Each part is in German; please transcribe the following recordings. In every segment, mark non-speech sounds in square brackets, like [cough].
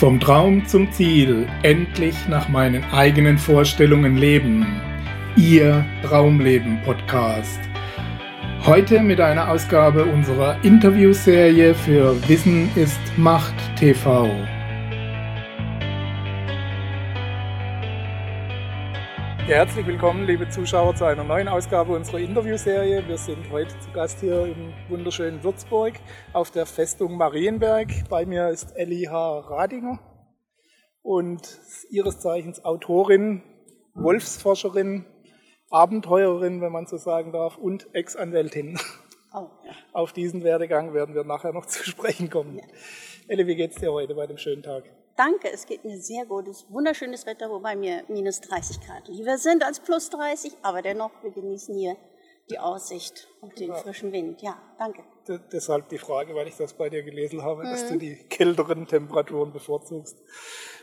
Vom Traum zum Ziel, endlich nach meinen eigenen Vorstellungen leben. Ihr Traumleben Podcast. Heute mit einer Ausgabe unserer Interviewserie für Wissen ist Macht TV. Ja, herzlich willkommen, liebe Zuschauer, zu einer neuen Ausgabe unserer Interviewserie. Wir sind heute zu Gast hier im wunderschönen Würzburg auf der Festung Marienberg. Bei mir ist Elli H. Radinger und ihres Zeichens Autorin, Wolfsforscherin, Abenteurerin, wenn man so sagen darf, und Ex-Anwältin. Oh, ja. Auf diesen Werdegang werden wir nachher noch zu sprechen kommen. Ja. Elli, wie geht's dir heute bei dem schönen Tag? Danke, es geht mir sehr gut. Es ist wunderschönes Wetter, wobei mir minus 30 Grad lieber sind als plus 30, aber dennoch, wir genießen hier die Aussicht und den ja. frischen Wind. Ja, danke. D deshalb die Frage, weil ich das bei dir gelesen habe, mhm. dass du mhm. die kälteren Temperaturen bevorzugst.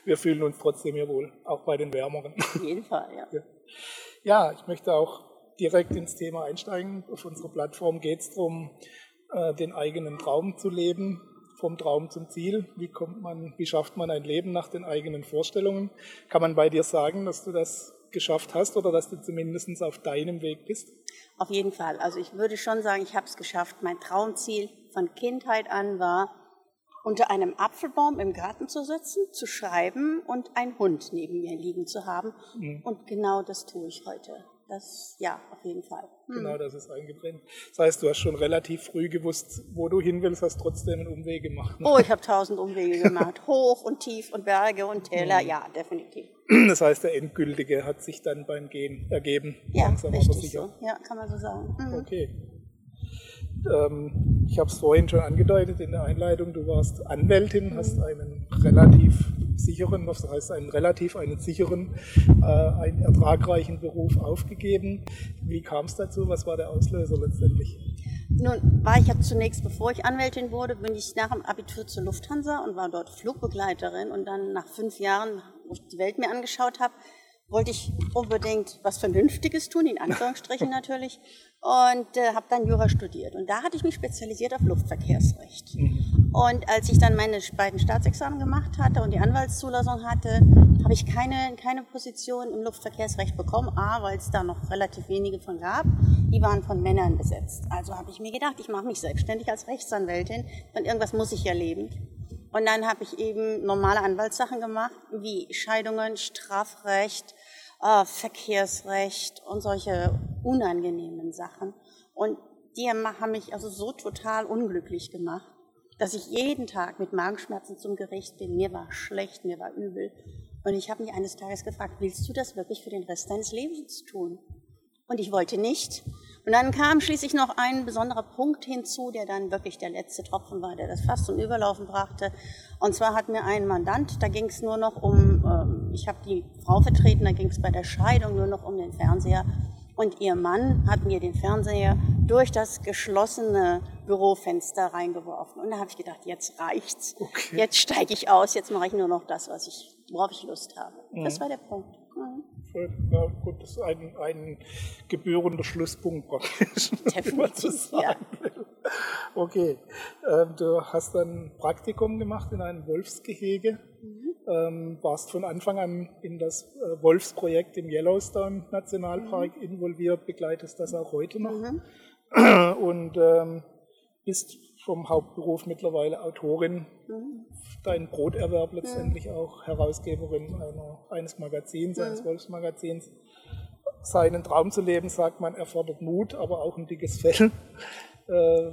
Wir fühlen uns trotzdem hier wohl, auch bei den wärmeren. Auf jeden Fall, ja. ja. Ja, ich möchte auch direkt ins Thema einsteigen. Auf unserer Plattform geht es darum, äh, den eigenen Traum zu leben, vom Traum zum Ziel. Wie kommt man, wie schafft man ein Leben nach den eigenen Vorstellungen? Kann man bei dir sagen, dass du das geschafft hast oder dass du zumindest auf deinem Weg bist? Auf jeden Fall. Also ich würde schon sagen, ich habe es geschafft. Mein Traumziel von Kindheit an war, unter einem Apfelbaum im Garten zu sitzen, zu schreiben und einen Hund neben mir liegen zu haben. Mhm. Und genau das tue ich heute. Das, ja, auf jeden Fall. Hm. Genau, das ist eingebrennt. Das heißt, du hast schon relativ früh gewusst, wo du hin willst, hast trotzdem einen Umweg gemacht. Ne? Oh, ich habe tausend Umwege [laughs] gemacht. Hoch und tief und Berge und Täler, hm. ja, definitiv. Das heißt, der endgültige hat sich dann beim Gehen ergeben. Ja, langsam richtig aber sicher. So. Ja, kann man so sagen. Mhm. Okay. Ähm, ich habe es vorhin schon angedeutet in der Einleitung, du warst Anwältin, mhm. hast einen relativ sicheren, das heißt einen relativ einen sicheren, äh, einen ertragreichen Beruf aufgegeben. Wie kam es dazu? Was war der Auslöser letztendlich? Nun war ich ja zunächst, bevor ich Anwältin wurde, bin ich nach dem Abitur zur Lufthansa und war dort Flugbegleiterin und dann nach fünf Jahren, wo ich die Welt mir angeschaut habe, wollte ich unbedingt was Vernünftiges tun, in Anführungsstrichen [laughs] natürlich, und äh, habe dann Jura studiert. Und da hatte ich mich spezialisiert auf Luftverkehrsrecht. Mhm. Und als ich dann meine beiden Staatsexamen gemacht hatte und die Anwaltszulassung hatte, habe ich keine, keine Position im Luftverkehrsrecht bekommen. A, weil es da noch relativ wenige von gab. Die waren von Männern besetzt. Also habe ich mir gedacht, ich mache mich selbstständig als Rechtsanwältin, denn irgendwas muss ich ja leben. Und dann habe ich eben normale Anwaltssachen gemacht, wie Scheidungen, Strafrecht, äh, Verkehrsrecht und solche unangenehmen Sachen. Und die haben mich also so total unglücklich gemacht, dass ich jeden Tag mit Magenschmerzen zum Gericht bin. Mir war schlecht, mir war übel. Und ich habe mich eines Tages gefragt, willst du das wirklich für den Rest deines Lebens tun? Und ich wollte nicht. Und dann kam schließlich noch ein besonderer Punkt hinzu, der dann wirklich der letzte Tropfen war, der das fast zum Überlaufen brachte. Und zwar hat mir ein Mandant, da ging es nur noch um, ähm, ich habe die Frau vertreten, da ging es bei der Scheidung nur noch um den Fernseher. Und ihr Mann hat mir den Fernseher durch das geschlossene Bürofenster reingeworfen. Und da habe ich gedacht, jetzt reicht's. Okay. Jetzt steige ich aus, jetzt mache ich nur noch das, was ich, worauf ich Lust habe. Mhm. Das war der Punkt. Ja, gut, das ist ein, ein gebührender Schlusspunkt praktisch. [laughs] Definitiv, ja. Okay, ähm, du hast dann Praktikum gemacht in einem Wolfsgehege, mhm. ähm, warst von Anfang an in das äh, Wolfsprojekt im Yellowstone Nationalpark mhm. involviert, begleitest das auch heute noch mhm. und ähm, bist vom Hauptberuf mittlerweile Autorin, dein Broterwerb letztendlich auch Herausgeberin einer, eines Magazins, eines Wolfsmagazins. Seinen Traum zu leben, sagt man, erfordert Mut, aber auch ein dickes Fell. [laughs] Äh,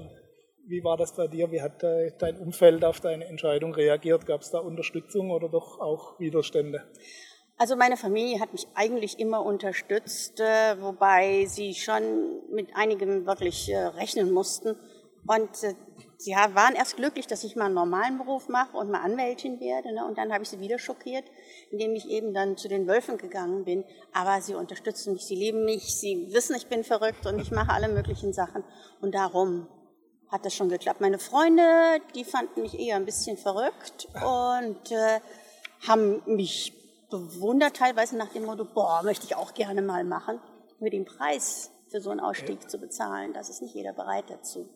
wie war das bei dir? Wie hat dein Umfeld auf deine Entscheidung reagiert? Gab es da Unterstützung oder doch auch Widerstände? Also meine Familie hat mich eigentlich immer unterstützt, äh, wobei sie schon mit einigem wirklich äh, rechnen mussten. Und äh, sie waren erst glücklich, dass ich mal einen normalen Beruf mache und mal Anwältin werde. Ne? Und dann habe ich sie wieder schockiert, indem ich eben dann zu den Wölfen gegangen bin. Aber sie unterstützen mich, sie lieben mich, sie wissen, ich bin verrückt und ich mache alle möglichen Sachen. Und darum hat das schon geklappt. Meine Freunde, die fanden mich eher ein bisschen verrückt und äh, haben mich bewundert, teilweise nach dem Motto, boah, möchte ich auch gerne mal machen. Nur den Preis für so einen Ausstieg zu bezahlen, das ist nicht jeder bereit dazu.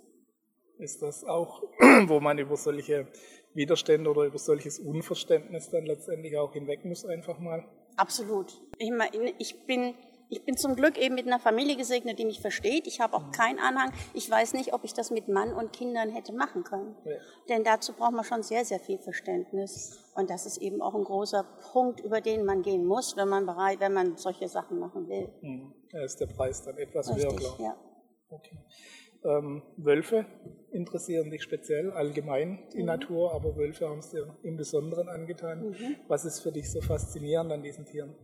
Ist das auch, [clears throat] wo man über solche Widerstände oder über solches Unverständnis dann letztendlich auch hinweg muss, einfach mal? Absolut. Ich, meine, ich bin ich bin zum Glück eben mit einer Familie gesegnet, die mich versteht. Ich habe auch mhm. keinen Anhang. Ich weiß nicht, ob ich das mit Mann und Kindern hätte machen können. Ja. Denn dazu braucht man schon sehr, sehr viel Verständnis. Und das ist eben auch ein großer Punkt, über den man gehen muss, wenn man bereit, wenn man solche Sachen machen will. Mhm. Da ist der Preis dann etwas höher, glaube Ja. Okay. Ähm, Wölfe interessieren dich speziell, allgemein die mhm. Natur, aber Wölfe haben es dir im Besonderen angetan. Mhm. Was ist für dich so faszinierend an diesen Tieren?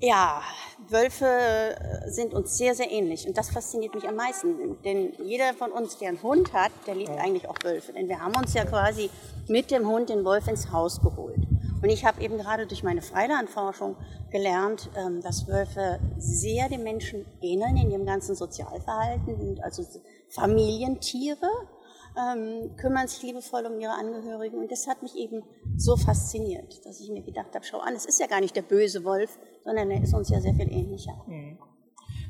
Ja, Wölfe äh, sind uns sehr, sehr ähnlich und das fasziniert mich am meisten. Denn jeder von uns, der einen Hund hat, der liebt ja. eigentlich auch Wölfe. Denn wir haben uns ja quasi mit dem Hund den Wolf ins Haus geholt. Und ich habe eben gerade durch meine Freilandforschung gelernt, ähm, dass Wölfe sehr den Menschen ähneln in ihrem ganzen Sozialverhalten, also Familientiere ähm, kümmern sich liebevoll um ihre Angehörigen. Und das hat mich eben so fasziniert, dass ich mir gedacht habe, schau an, es ist ja gar nicht der böse Wolf, sondern er ist uns ja sehr viel ähnlicher. Mhm.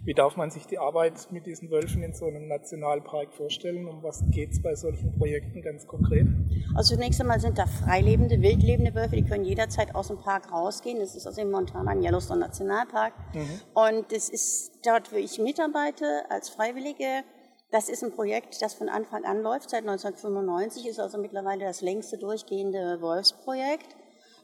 Wie darf man sich die Arbeit mit diesen Wölfen in so einem Nationalpark vorstellen? Um was geht es bei solchen Projekten ganz konkret? Also zunächst einmal sind da freilebende, wildlebende Wölfe, die können jederzeit aus dem Park rausgehen. Das ist also im Montana ein Yellowstone Nationalpark. Mhm. Und es ist dort, wo ich mitarbeite als Freiwillige, das ist ein Projekt, das von Anfang an läuft, seit 1995, ist also mittlerweile das längste durchgehende Wolfsprojekt.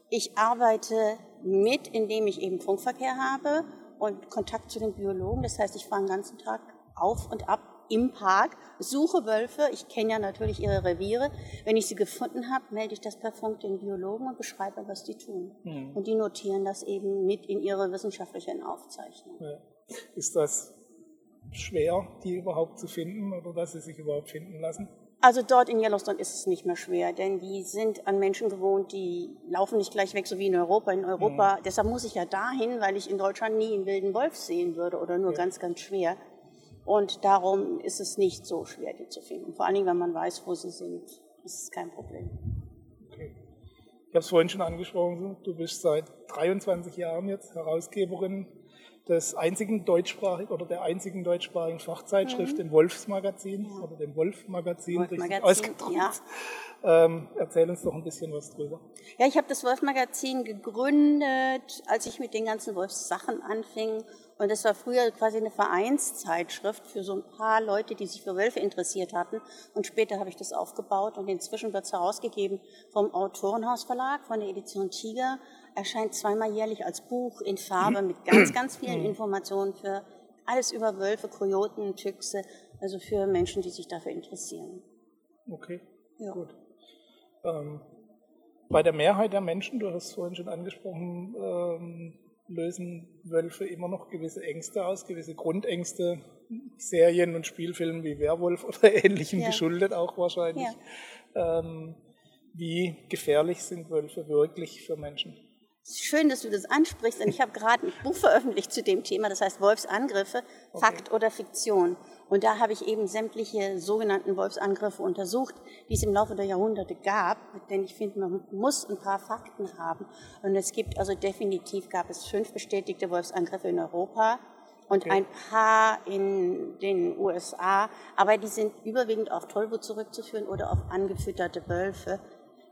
Ich arbeite mit, indem ich eben Funkverkehr habe und Kontakt zu den Biologen. Das heißt, ich fahre den ganzen Tag auf und ab im Park, suche Wölfe. Ich kenne ja natürlich ihre Reviere. Wenn ich sie gefunden habe, melde ich das per Funk den Biologen und beschreibe, was die tun. Mhm. Und die notieren das eben mit in ihre wissenschaftlichen Aufzeichnungen. Ja. Ist das schwer, die überhaupt zu finden oder dass sie sich überhaupt finden lassen? Also dort in Yellowstone ist es nicht mehr schwer, denn die sind an Menschen gewohnt, die laufen nicht gleich weg, so wie in Europa. In Europa, mhm. deshalb muss ich ja dahin, weil ich in Deutschland nie einen wilden Wolf sehen würde oder nur ja. ganz, ganz schwer. Und darum ist es nicht so schwer, die zu finden. Vor allen Dingen, wenn man weiß, wo sie sind, ist es kein Problem. Okay. Ich habe es vorhin schon angesprochen, du bist seit 23 Jahren jetzt Herausgeberin des einzigen deutschsprachigen oder der einzigen deutschsprachigen Fachzeitschrift, mhm. dem Wolfsmagazin ja. oder dem Wolf-Magazin, Wolf richtig ausgedrückt. Ja. Ähm, erzähl uns doch ein bisschen was drüber. Ja, ich habe das Wolf-Magazin gegründet, als ich mit den ganzen Wolfssachen anfing. Und das war früher quasi eine Vereinszeitschrift für so ein paar Leute, die sich für Wölfe interessiert hatten. Und später habe ich das aufgebaut und inzwischen wird es herausgegeben vom Autorenhausverlag, von der Edition Tiger erscheint zweimal jährlich als Buch in Farbe mit ganz, ganz vielen mhm. Informationen für alles über Wölfe, Kojoten, Füchse, also für Menschen, die sich dafür interessieren. Okay, ja. gut. Ähm, bei der Mehrheit der Menschen, du hast es vorhin schon angesprochen, ähm, lösen Wölfe immer noch gewisse Ängste aus, gewisse Grundängste, Serien und Spielfilmen wie Werwolf [laughs] oder Ähnlichem ja. geschuldet auch wahrscheinlich. Ja. Ähm, wie gefährlich sind Wölfe wirklich für Menschen? Schön, dass du das ansprichst, denn ich habe gerade ein Buch veröffentlicht zu dem Thema, das heißt Wolfsangriffe, okay. Fakt oder Fiktion. Und da habe ich eben sämtliche sogenannten Wolfsangriffe untersucht, die es im Laufe der Jahrhunderte gab, denn ich finde, man muss ein paar Fakten haben. Und es gibt also definitiv, gab es fünf bestätigte Wolfsangriffe in Europa und okay. ein paar in den USA, aber die sind überwiegend auf Tollwut zurückzuführen oder auf angefütterte Wölfe.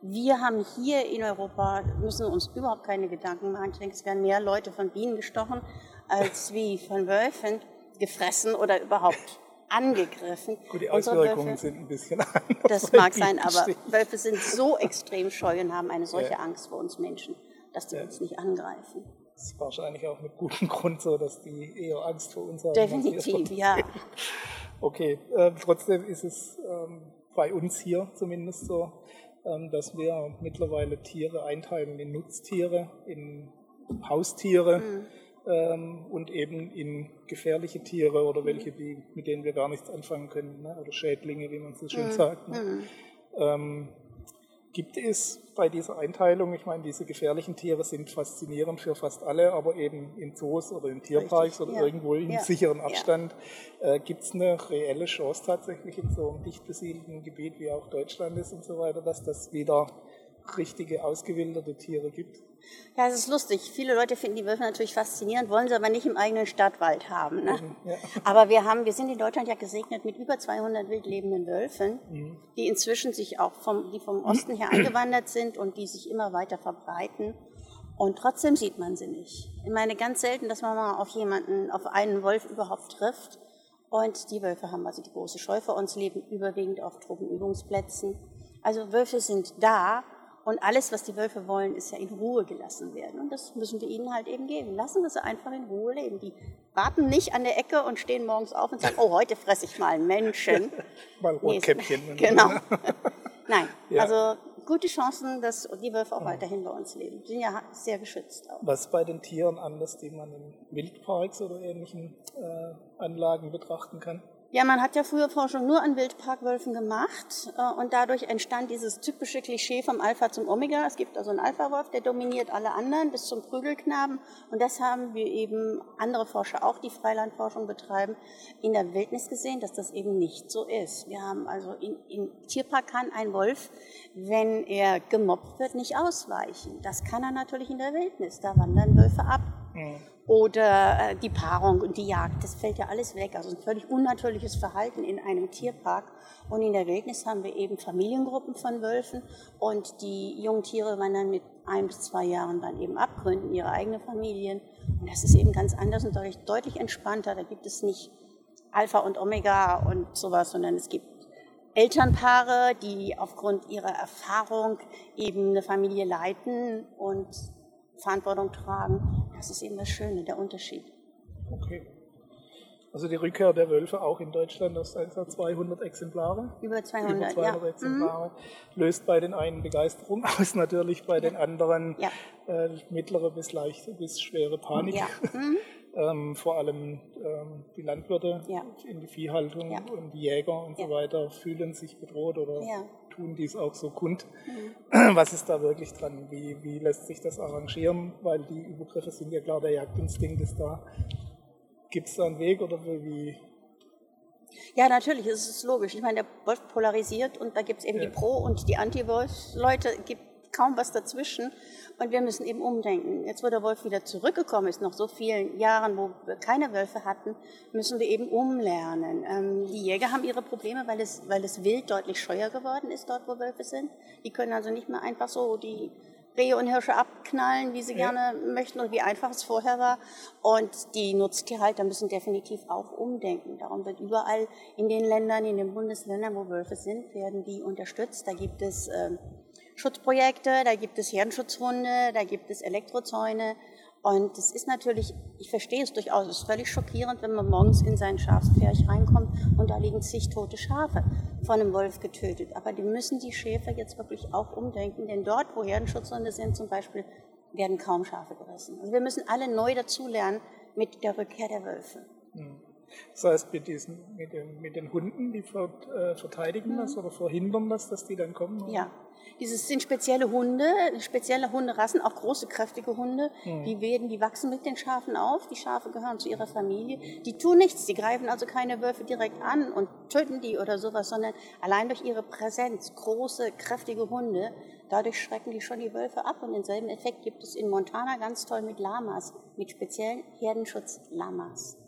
Wir haben hier in Europa, müssen uns überhaupt keine Gedanken machen. Ich denke, es werden mehr Leute von Bienen gestochen als [laughs] wie von Wölfen gefressen oder überhaupt angegriffen. Gut, die Auswirkungen Wölfe, sind ein bisschen [laughs] anders. Das mag sein, aber Wölfe sind so extrem scheu und haben eine solche ja. Angst vor uns Menschen, dass die ja. uns nicht angreifen. Das ist wahrscheinlich auch mit gutem [laughs] Grund so, dass die eher Angst vor uns haben. Definitiv, ja. Okay, äh, trotzdem ist es ähm, bei uns hier zumindest so, dass wir mittlerweile Tiere einteilen in Nutztiere, in Haustiere mhm. ähm, und eben in gefährliche Tiere oder welche, die, mit denen wir gar nichts anfangen können, ne? oder Schädlinge, wie man so schön mhm. sagt. Ne? Mhm. Ähm, gibt es bei dieser Einteilung, ich meine, diese gefährlichen Tiere sind faszinierend für fast alle, aber eben in Zoos oder in Tierparks Richtig, oder ja. irgendwo im ja. sicheren Abstand, ja. äh, gibt es eine reelle Chance tatsächlich in so einem dicht besiedelten Gebiet wie auch Deutschland ist und so weiter, dass das wieder richtige ausgewilderte Tiere gibt. Ja, es ist lustig. Viele Leute finden die Wölfe natürlich faszinierend, wollen sie aber nicht im eigenen Stadtwald haben. Ne? Ja. [laughs] Aber wir haben, wir sind in Deutschland ja gesegnet mit über 200 wild lebenden Wölfen, mhm. die inzwischen sich auch vom, die vom Osten her eingewandert sind und die sich immer weiter verbreiten. Und trotzdem sieht man sie nicht. Ich meine, ganz selten, dass man mal auf jemanden, auf einen Wolf überhaupt trifft. Und die Wölfe haben also die große Scheu vor uns, leben überwiegend auf Truppenübungsplätzen. Also Wölfe sind da und alles, was die Wölfe wollen, ist ja in Ruhe gelassen werden. Und das müssen wir ihnen halt eben geben. Lassen wir sie einfach in Ruhe leben. Die warten nicht an der Ecke und stehen morgens auf und sagen, oh, heute fresse ich mal einen Menschen. [laughs] mal Rotkäppchen. Nee, genau. [laughs] Nein, ja. also gute Chancen, dass die Wölfe auch weiterhin bei uns leben. Die sind ja sehr geschützt. Auch. Was bei den Tieren anders, die man in Wildparks oder ähnlichen äh, Anlagen betrachten kann? Ja, man hat ja früher Forschung nur an Wildparkwölfen gemacht äh, und dadurch entstand dieses typische Klischee vom Alpha zum Omega. Es gibt also einen Alpha-Wolf, der dominiert alle anderen bis zum Prügelknaben und das haben wir eben andere Forscher auch, die Freilandforschung betreiben, in der Wildnis gesehen, dass das eben nicht so ist. Wir haben also in, im Tierpark kann ein Wolf, wenn er gemobbt wird, nicht ausweichen. Das kann er natürlich in der Wildnis. Da wandern Wölfe ab. Mhm oder äh, die Paarung und die Jagd, das fällt ja alles weg. Also ein völlig unnatürliches Verhalten in einem Tierpark. Und in der Wildnis haben wir eben Familiengruppen von Wölfen und die jungen Tiere wandern mit ein bis zwei Jahren dann eben ab, gründen ihre eigenen Familien. Und das ist eben ganz anders und deutlich, deutlich entspannter. Da gibt es nicht Alpha und Omega und sowas, sondern es gibt Elternpaare, die aufgrund ihrer Erfahrung eben eine Familie leiten und Verantwortung tragen. Das ist eben das Schöne, der Unterschied. Okay. Also die Rückkehr der Wölfe auch in Deutschland, das sind 200 Exemplare. Über 200, Über 200 ja. Exemplare. Mhm. Löst bei den einen Begeisterung [laughs] aus, natürlich bei ja. den anderen ja. äh, mittlere bis leichte bis schwere Panik. [laughs] Mhm. ähm, vor allem ähm, die Landwirte in die Viehhaltung und die Jäger und so weiter fühlen sich bedroht oder tun dies auch so kund. Mhm. Was ist da wirklich dran? Wie, wie lässt sich das arrangieren? Weil die Übergriffe sind ja klar, der Jagdinstinkt ist da. Gibt es da einen Weg oder wie? Ja, natürlich, es ist logisch. Ich meine, der Wolf polarisiert und da gibt es eben ja. die Pro- und die Anti-Wolf-Leute, gibt kaum was dazwischen. Und wir müssen eben umdenken. Jetzt, wo der Wolf wieder zurückgekommen ist, nach so vielen Jahren, wo wir keine Wölfe hatten, müssen wir eben umlernen. Ähm, die Jäger haben ihre Probleme, weil es, weil es Wild deutlich scheuer geworden ist, dort wo Wölfe sind. Die können also nicht mehr einfach so die Rehe und Hirsche abknallen, wie sie ja. gerne möchten und wie einfach es vorher war. Und die Nutztierhalter müssen definitiv auch umdenken. Darum wird überall in den Ländern, in den Bundesländern, wo Wölfe sind, werden die unterstützt. Da gibt es äh, Schutzprojekte, da gibt es Herdenschutzhunde, da gibt es Elektrozäune. Und es ist natürlich, ich verstehe es durchaus, es ist völlig schockierend, wenn man morgens in sein Schafspferch reinkommt und da liegen zig tote Schafe von einem Wolf getötet. Aber die müssen die Schäfer jetzt wirklich auch umdenken, denn dort, wo Herdenschutzhunde sind zum Beispiel, werden kaum Schafe gerissen. Also wir müssen alle neu dazulernen mit der Rückkehr der Wölfe. Hm. Das heißt, mit, diesen, mit, den, mit den Hunden, die äh, verteidigen das mhm. oder verhindern das, dass die dann kommen? Ja, dieses sind spezielle Hunde, spezielle Hunderassen, auch große, kräftige Hunde. Mhm. Die werden, die wachsen mit den Schafen auf. Die Schafe gehören zu ihrer Familie. Die tun nichts. Die greifen also keine Wölfe direkt an und töten die oder sowas, sondern allein durch ihre Präsenz, große, kräftige Hunde, dadurch schrecken die schon die Wölfe ab. Und denselben Effekt gibt es in Montana ganz toll mit Lamas, mit speziellen Herdenschutz-Lamas.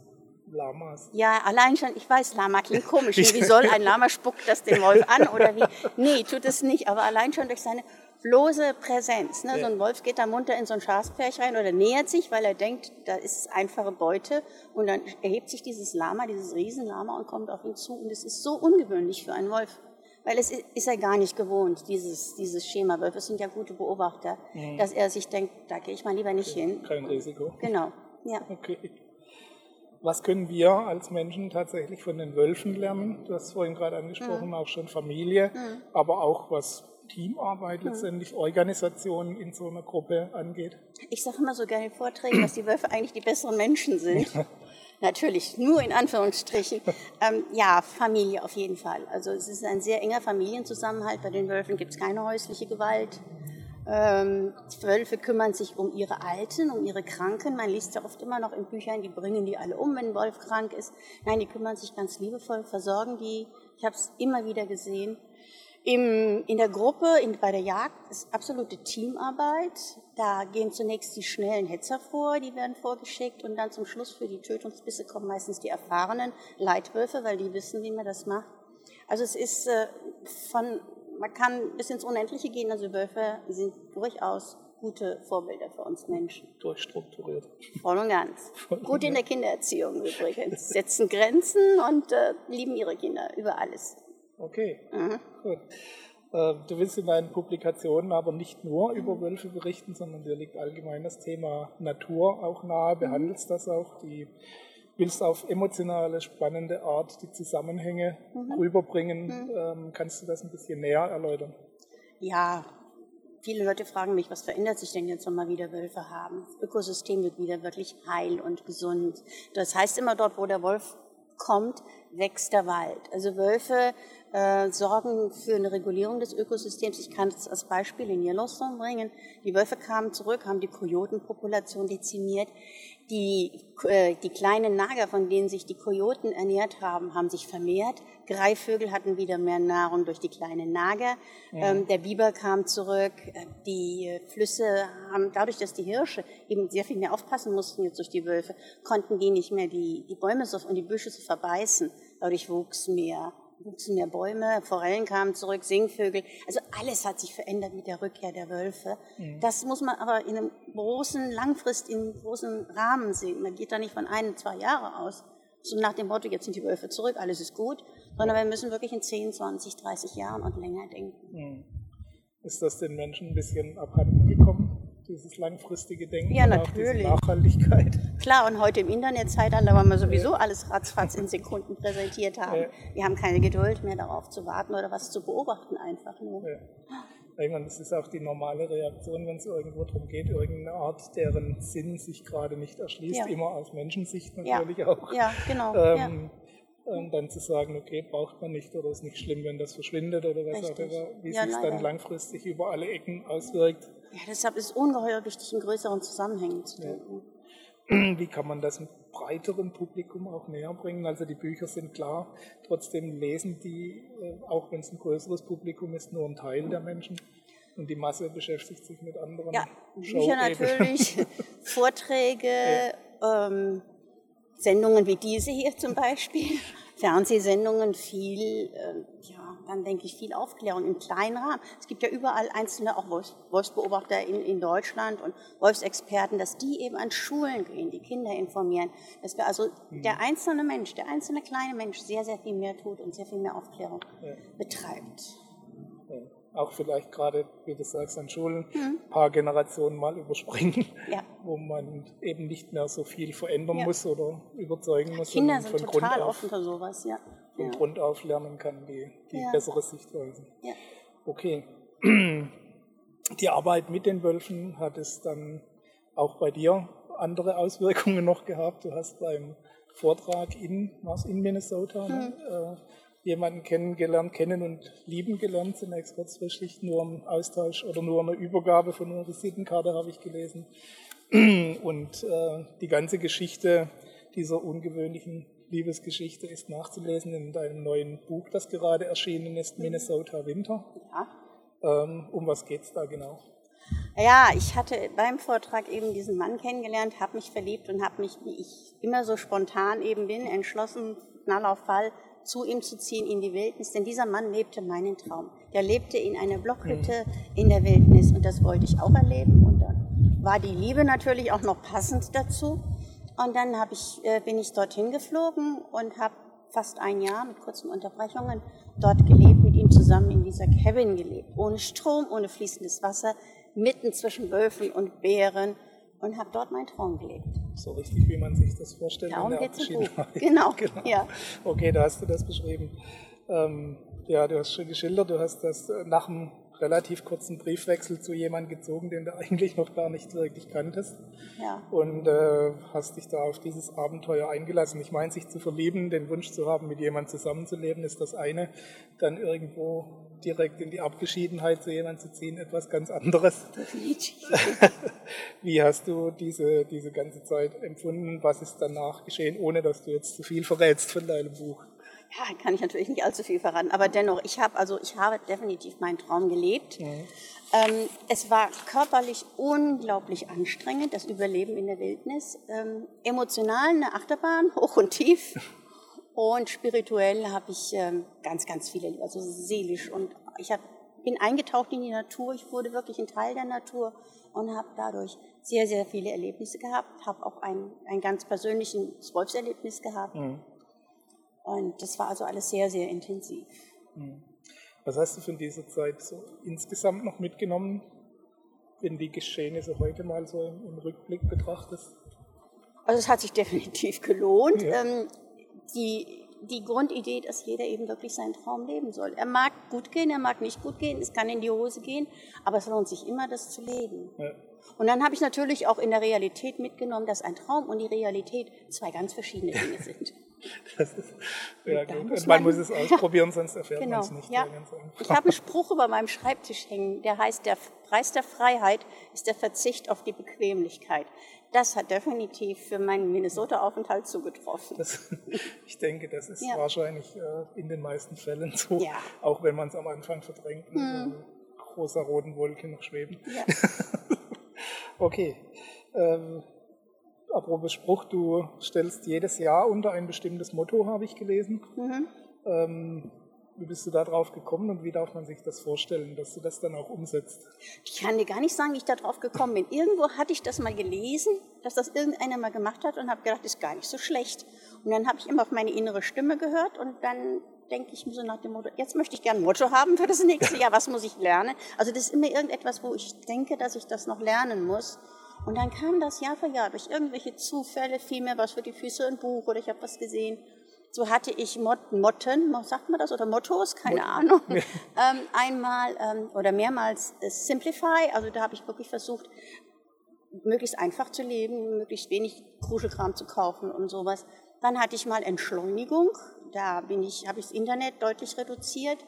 Lamas. Ja, allein schon, ich weiß, Lama klingt komisch. [laughs] wie soll ein Lama spuckt das den Wolf an oder wie? Nee, tut es nicht, aber allein schon durch seine bloße Präsenz. Ne? Ja. So ein Wolf geht da munter in so ein Schafspärch rein oder nähert sich, weil er denkt, da ist einfache Beute und dann erhebt sich dieses Lama, dieses Riesenlama und kommt auf ihn zu und es ist so ungewöhnlich für einen Wolf. Weil es ist er gar nicht gewohnt, dieses, dieses Schema. Wölfe sind ja gute Beobachter, mhm. dass er sich denkt, da gehe ich mal lieber nicht okay. hin. Kein Risiko. Genau, ja. Okay was können wir als Menschen tatsächlich von den Wölfen lernen? Du hast vorhin gerade angesprochen, mhm. auch schon Familie, mhm. aber auch was Teamarbeit mhm. letztendlich, Organisation in so einer Gruppe angeht. Ich sage immer so gerne in Vorträgen, dass die Wölfe eigentlich die besseren Menschen sind. [laughs] Natürlich, nur in Anführungsstrichen. Ähm, ja, Familie auf jeden Fall. Also es ist ein sehr enger Familienzusammenhalt. Bei den Wölfen gibt es keine häusliche Gewalt. Ähm, Wölfe kümmern sich um ihre Alten, um ihre Kranken. Man liest ja oft immer noch in Büchern, die bringen die alle um, wenn ein Wolf krank ist. Nein, die kümmern sich ganz liebevoll, versorgen die. Ich habe es immer wieder gesehen. Im, in der Gruppe, in, bei der Jagd ist absolute Teamarbeit. Da gehen zunächst die schnellen Hetzer vor, die werden vorgeschickt und dann zum Schluss für die Tötungsbisse kommen meistens die erfahrenen Leitwölfe, weil die wissen, wie man das macht. Also es ist äh, von, man kann bis ins Unendliche gehen, also Wölfe sind durchaus gute Vorbilder für uns Menschen. Durchstrukturiert. Voll und ganz. [laughs] Voll Gut in der Kindererziehung übrigens. Setzen Grenzen und äh, lieben ihre Kinder über alles. Okay, mhm. gut. Äh, du willst in deinen Publikationen aber nicht nur über Wölfe berichten, sondern dir liegt allgemein das Thema Natur auch nahe, behandelst das auch, die willst auf emotionale, spannende Art die Zusammenhänge mhm. rüberbringen. Mhm. Ähm, kannst du das ein bisschen näher erläutern? Ja, viele Leute fragen mich, was verändert sich denn jetzt, wenn wir wieder Wölfe haben? Das Ökosystem wird wieder wirklich heil und gesund. Das heißt immer dort, wo der Wolf kommt, wächst der Wald. Also Wölfe äh, sorgen für eine Regulierung des Ökosystems. Ich kann es als Beispiel in Yellowstone bringen. Die Wölfe kamen zurück, haben die Kojotenpopulation dezimiert. Die, äh, die kleinen Nager, von denen sich die Kojoten ernährt haben, haben sich vermehrt. Greifvögel hatten wieder mehr Nahrung durch die kleinen Nager. Ja. Ähm, der Biber kam zurück. Äh, die Flüsse haben, dadurch, dass die Hirsche eben sehr viel mehr aufpassen mussten jetzt durch die Wölfe, konnten die nicht mehr die, die Bäume so, und die Büsche so verbeißen. Dadurch wuchs mehr wuchsen mehr Bäume, Forellen kamen zurück, Singvögel. Also alles hat sich verändert mit der Rückkehr der Wölfe. Mhm. Das muss man aber in einem großen, langfrist, in einem großen Rahmen sehen. Man geht da nicht von ein, zwei Jahren aus. So nach dem Motto, jetzt sind die Wölfe zurück, alles ist gut. Sondern wir müssen wirklich in 10, 20, 30 Jahren und länger denken. Mhm. Ist das den Menschen ein bisschen abhanden gekommen? Dieses langfristige Denken, ja, natürlich. Nachhaltigkeit. Klar, und heute im Internetzeitalter, weil wir sowieso ja. alles ratzfatz in Sekunden präsentiert haben. Ja. Wir haben keine Geduld mehr darauf zu warten oder was zu beobachten einfach nur. Ja. Ich meine, das ist auch die normale Reaktion, wenn es irgendwo darum geht, irgendeine Art, deren Sinn sich gerade nicht erschließt, immer aus Menschensicht natürlich auch. Ja, genau. Ähm, und dann zu sagen, okay, braucht man nicht oder ist nicht schlimm, wenn das verschwindet oder was Richtig. auch immer, wie ja, sich dann langfristig über alle Ecken auswirkt. Ja, deshalb ist es ungeheuer wichtig, in größeren Zusammenhängen zu denken. Ja. [clears throat] Wie kann man das einem breiteren Publikum auch näher bringen? Also die Bücher sind klar, trotzdem lesen die, äh, auch wenn es ein größeres Publikum ist, nur ein Teil der Menschen. Und die Masse beschäftigt sich mit anderen. Ja, Bücher natürlich, [laughs] Vorträge, ja. ähm, Sendungen wie diese hier zum Beispiel, [laughs] Fernsehsendungen, viel, äh, ja, dann denke ich viel Aufklärung im kleinen Rahmen. Es gibt ja überall einzelne, auch Wolfs Wolfsbeobachter in, in Deutschland und Wolfsexperten, dass die eben an Schulen gehen, die Kinder informieren, dass wir also mhm. der einzelne Mensch, der einzelne kleine Mensch sehr, sehr viel mehr tut und sehr viel mehr Aufklärung ja. betreibt. Ja auch vielleicht gerade, wie du sagst, an Schulen mhm. ein paar Generationen mal überspringen, ja. [laughs] wo man eben nicht mehr so viel verändern ja. muss oder überzeugen muss. Kinder sind total offen für sowas, ja. Von ja. Grund auf lernen kann, die, die bessere Sichtweise. Ja. Okay. [clears throat] Die Arbeit mit den Wölfen hat es dann auch bei dir andere Auswirkungen noch gehabt. Du hast beim Vortrag in, was in Minnesota, ne, mhm. ne, äh, jemanden kennengelernt, kennen und lieben gelernt, zunächst kurzfristig nur im Austausch oder nur eine Übergabe von einer Visitenkarte habe ich gelesen. [clears throat] Und äh, die ganze Geschichte dieser ungewöhnlichen Liebesgeschichte ist nachzulesen in deinem neuen Buch, das gerade erschienen ist, Minnesota Winter. Ja. Ähm, um was geht es da genau? Ja, ich hatte beim Vortrag eben diesen Mann kennengelernt, habe mich verliebt und habe mich, wie ich immer so spontan eben bin, entschlossen, Knall auf Fall, zu ihm zu ziehen in die Wildnis, denn dieser Mann lebte meinen Traum. Der lebte in einer Blockhütte in der Wildnis und das wollte ich auch erleben. Und dann war die Liebe natürlich auch noch passend dazu. Und dann ich, äh, bin ich dorthin geflogen und habe fast ein Jahr mit kurzen Unterbrechungen dort gelebt, mit ihm zusammen in dieser Cabin gelebt. Ohne Strom, ohne fließendes Wasser, mitten zwischen Wölfen und Bären und habe dort meinen Traum gelebt. So richtig, wie man sich das vorstellt. Darum in der geht's Genau, [laughs] genau. Ja. Okay, da hast du das beschrieben. Ähm, ja, du hast schon geschildert, du hast das äh, nach einem relativ kurzen Briefwechsel zu jemandem gezogen, den du [laughs] eigentlich noch gar nicht wirklich kanntest. Ja. Und äh, hast dich da auf dieses Abenteuer eingelassen. Ich meine, sich zu verlieben, den Wunsch zu haben, mit jemandem zusammenzuleben, ist das eine. Dann irgendwo direkt in die Abgeschiedenheit zu jemandem zu ziehen, etwas ganz anderes. [laughs] Wie hast du diese, diese ganze Zeit empfunden? Was ist danach geschehen, ohne dass du jetzt zu viel verrätst von deinem Buch? Ja, kann ich natürlich nicht allzu viel verraten, aber dennoch, ich habe also ich habe definitiv meinen Traum gelebt. Mhm. Ähm, es war körperlich unglaublich anstrengend, das Überleben in der Wildnis. Ähm, emotional eine Achterbahn, [laughs] hoch und tief. Und spirituell habe ich ähm, ganz, ganz viele, also seelisch. Und ich hab, bin eingetaucht in die Natur. Ich wurde wirklich ein Teil der Natur und habe dadurch sehr, sehr viele Erlebnisse gehabt. Habe auch ein, ein ganz persönliches Wolfserlebnis gehabt. Mhm. Und das war also alles sehr, sehr intensiv. Mhm. Was hast du von dieser Zeit so insgesamt noch mitgenommen, wenn die Geschehnisse heute mal so im, im Rückblick betrachtest? Also es hat sich [laughs] definitiv gelohnt. Ja. Ähm, die, die Grundidee, dass jeder eben wirklich seinen Traum leben soll. Er mag gut gehen, er mag nicht gut gehen, es kann in die Hose gehen, aber es lohnt sich immer, das zu leben. Ja. Und dann habe ich natürlich auch in der Realität mitgenommen, dass ein Traum und die Realität zwei ganz verschiedene Dinge [laughs] sind. [laughs] Das ist, ja, gut. Muss man, man, muss es ausprobieren, sonst erfährt genau, man es nicht. Ja. Ich habe einen Spruch über meinem Schreibtisch hängen, der heißt, der Preis der Freiheit ist der Verzicht auf die Bequemlichkeit. Das hat definitiv für meinen Minnesota-Aufenthalt zugetroffen. Das, [laughs] ich denke, das ist ja. wahrscheinlich äh, in den meisten Fällen so, ja. auch wenn man es am Anfang verdrängt, hm. großer roten Wolke noch schweben. [laughs] Okay. Ähm, apropos Spruch, du stellst jedes Jahr unter ein bestimmtes Motto, habe ich gelesen. Mhm. Ähm, wie bist du da drauf gekommen und wie darf man sich das vorstellen, dass du das dann auch umsetzt? Ich kann dir gar nicht sagen, wie ich da drauf gekommen bin. Irgendwo hatte ich das mal gelesen, dass das irgendeiner mal gemacht hat und habe gedacht, das ist gar nicht so schlecht. Und dann habe ich immer auf meine innere Stimme gehört und dann denke ich mir so nach dem Motto, jetzt möchte ich gerne ein Motto haben für das nächste Jahr, was muss ich lernen? Also das ist immer irgendetwas, wo ich denke, dass ich das noch lernen muss. Und dann kam das Jahr für Jahr durch irgendwelche Zufälle, fiel mir was für die Füße ein Buch oder ich habe was gesehen. So hatte ich Mot Motten, sagt man das, oder Mottos, keine Mot Ahnung, [laughs] ähm, einmal ähm, oder mehrmals äh, Simplify, also da habe ich wirklich versucht, möglichst einfach zu leben, möglichst wenig Kruschelkram zu kaufen und sowas. Dann hatte ich mal Entschleunigung, da bin ich, habe ich das Internet deutlich reduziert.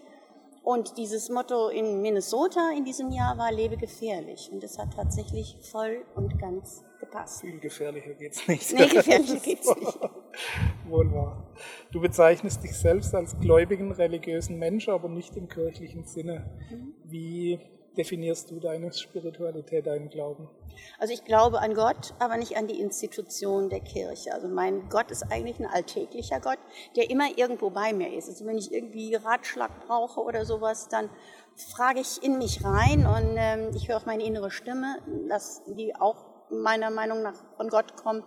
Und dieses Motto in Minnesota in diesem Jahr war Lebe gefährlich. Und das hat tatsächlich voll und ganz gepasst. Viel gefährlicher geht's nicht. Nee, gefährlicher geht's nicht. [laughs] Wohl wahr. Du bezeichnest dich selbst als gläubigen, religiösen Mensch, aber nicht im kirchlichen Sinne. Mhm. Wie definierst du deine Spiritualität, deinen Glauben? Also ich glaube an Gott, aber nicht an die Institution der Kirche. Also mein Gott ist eigentlich ein alltäglicher Gott, der immer irgendwo bei mir ist. Also wenn ich irgendwie Ratschlag brauche oder sowas, dann frage ich in mich rein und ähm, ich höre auf meine innere Stimme, dass die auch meiner Meinung nach von Gott kommt.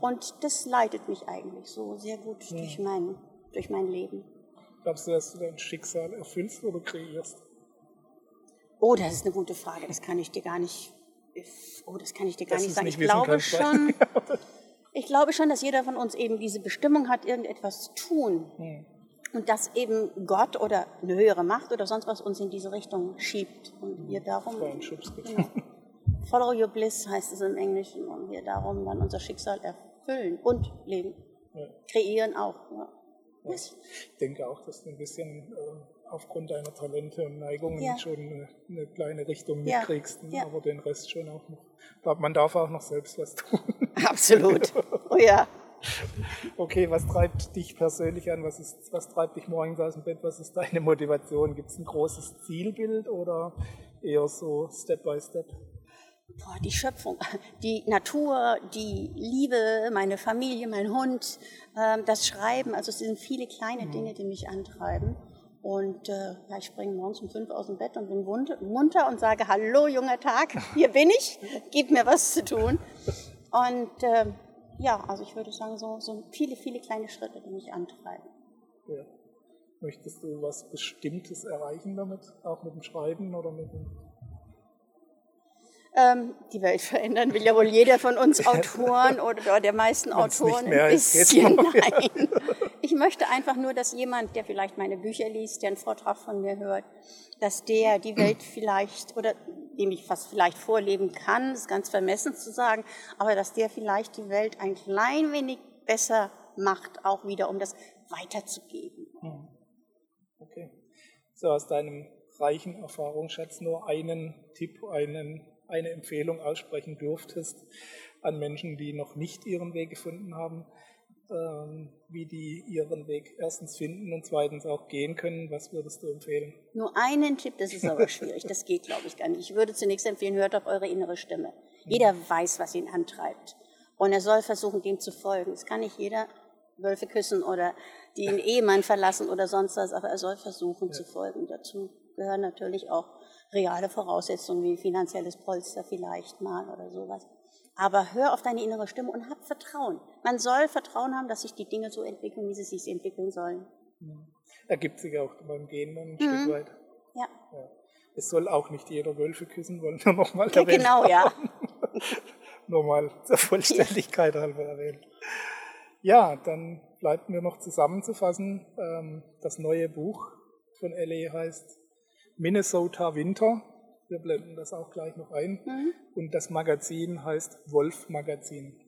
Und das leitet mich eigentlich so sehr gut ja. durch, mein, durch mein Leben. Glaubst du, dass du dein Schicksal erfüllst oder kreierst? Oh, das ist eine gute Frage. Das kann ich dir gar nicht. Oh, das kann ich dir gar das nicht sagen. Nicht ich glaube schon. [laughs] ich glaube schon, dass jeder von uns eben diese Bestimmung hat, irgendetwas zu tun. Hm. Und dass eben Gott oder eine höhere Macht oder sonst was uns in diese Richtung schiebt. Und wir darum. Genau. Follow your bliss heißt es im Englischen und wir darum dann unser Schicksal erfüllen und leben. Ja. Kreieren auch. Ja. Ja. Ich denke auch, dass du ein bisschen äh, aufgrund deiner Talente und Neigungen schon eine, eine, kleine Richtung mitkriegst, aber den Rest schon auch noch. Man darf auch noch selbst was tun. [laughs] Absolut. Oh ja. Okay, was treibt dich persönlich an? Was, ist, was treibt dich morgens aus dem Bett? Was ist deine Motivation? Gibt es ein großes Zielbild oder eher so Step by Step? Boah, die Schöpfung, die Natur, die Liebe, meine Familie, mein Hund, äh, das Schreiben. Also es sind viele kleine Dinge, die mich antreiben. Und äh, ja, ich springe morgens um fünf aus dem Bett und bin munter und sage, hallo junger Tag, hier bin ich, gib mir was zu tun. Und äh, ja, also ich würde sagen, so, so viele, viele kleine Schritte, die mich antreiben. Ja. Möchtest du was Bestimmtes erreichen damit, auch mit dem Schreiben oder mit dem ähm, die Welt verändern will ja wohl jeder von uns [laughs] Autoren oder der meisten Autoren ein bisschen. [laughs] Nein. Ich möchte einfach nur, dass jemand, der vielleicht meine Bücher liest, der einen Vortrag von mir hört, dass der die [clears throat] Welt vielleicht oder dem ich fast vielleicht vorleben kann, ist ganz vermessen zu sagen, aber dass der vielleicht die Welt ein klein wenig besser macht, auch wieder, um das weiterzugeben. Hm. Okay. So aus deinem reichen Erfahrungsschatz nur einen Tipp, einen eine Empfehlung aussprechen dürftest an Menschen, die noch nicht ihren Weg gefunden haben, ähm, wie die ihren Weg erstens finden und zweitens auch gehen können. Was würdest du empfehlen? Nur einen Tipp, das ist aber schwierig. Das geht, glaube ich, gar nicht. Ich würde zunächst empfehlen, hört auf eure innere Stimme. Jeder weiß, was ihn antreibt. Und er soll versuchen, dem zu folgen. Es kann nicht jeder Wölfe küssen oder den [laughs] Ehemann verlassen oder sonst was, aber er soll versuchen ja. zu folgen. Dazu gehören natürlich auch reale Voraussetzungen wie finanzielles Polster vielleicht mal oder sowas. Aber hör auf deine innere Stimme und hab Vertrauen. Man soll Vertrauen haben, dass sich die Dinge so entwickeln, wie sie sich entwickeln sollen. Ja. Ergibt sich auch beim Gehen ein mhm. Stück weit. Ja. ja. Es soll auch nicht jeder Wölfe küssen wollen, nur nochmal ja, Genau, ja. [laughs] nur mal zur Vollständigkeit halber erwähnt. Ja, dann bleibt mir noch zusammenzufassen, ähm, das neue Buch von Ellie heißt Minnesota Winter. Wir blenden das auch gleich noch ein. Mhm. Und das Magazin heißt Wolf Magazin.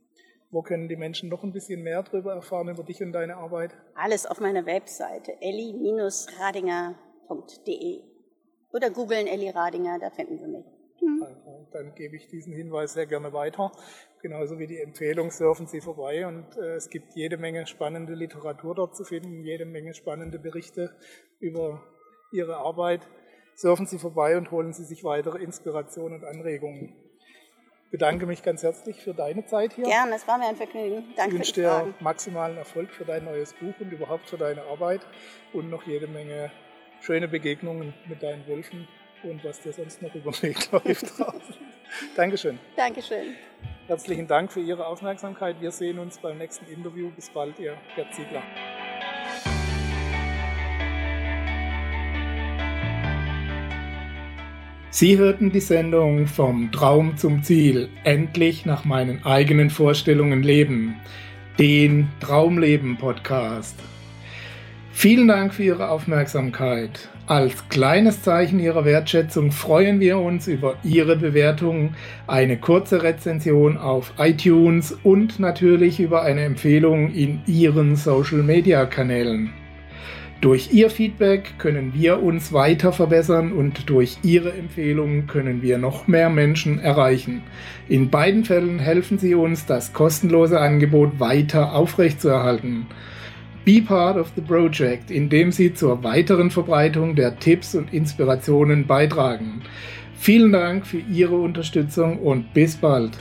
Wo können die Menschen noch ein bisschen mehr darüber erfahren, über dich und deine Arbeit? Alles auf meiner Webseite elli-radinger.de oder googeln Elli Radinger, da finden Sie mich. Mhm. Also, dann gebe ich diesen Hinweis sehr gerne weiter. Genauso wie die Empfehlung, surfen Sie vorbei. Und äh, es gibt jede Menge spannende Literatur dort zu finden, jede Menge spannende Berichte über Ihre Arbeit. Surfen Sie vorbei und holen Sie sich weitere Inspirationen und Anregungen. Ich bedanke mich ganz herzlich für deine Zeit hier. Gerne, es war mir ein Vergnügen. Danke ich wünsche dir maximalen Erfolg für dein neues Buch und überhaupt für deine Arbeit und noch jede Menge schöne Begegnungen mit deinen Wölfen und was dir sonst noch über den Weg [laughs] läuft draußen. Dankeschön. Dankeschön. Herzlichen Dank für Ihre Aufmerksamkeit. Wir sehen uns beim nächsten Interview. Bis bald, Ihr Gerd Ziegler. Sie hörten die Sendung Vom Traum zum Ziel, endlich nach meinen eigenen Vorstellungen leben, den Traumleben Podcast. Vielen Dank für Ihre Aufmerksamkeit. Als kleines Zeichen Ihrer Wertschätzung freuen wir uns über Ihre Bewertung, eine kurze Rezension auf iTunes und natürlich über eine Empfehlung in Ihren Social-Media-Kanälen. Durch Ihr Feedback können wir uns weiter verbessern und durch Ihre Empfehlungen können wir noch mehr Menschen erreichen. In beiden Fällen helfen Sie uns, das kostenlose Angebot weiter aufrechtzuerhalten. Be part of the project, indem Sie zur weiteren Verbreitung der Tipps und Inspirationen beitragen. Vielen Dank für Ihre Unterstützung und bis bald.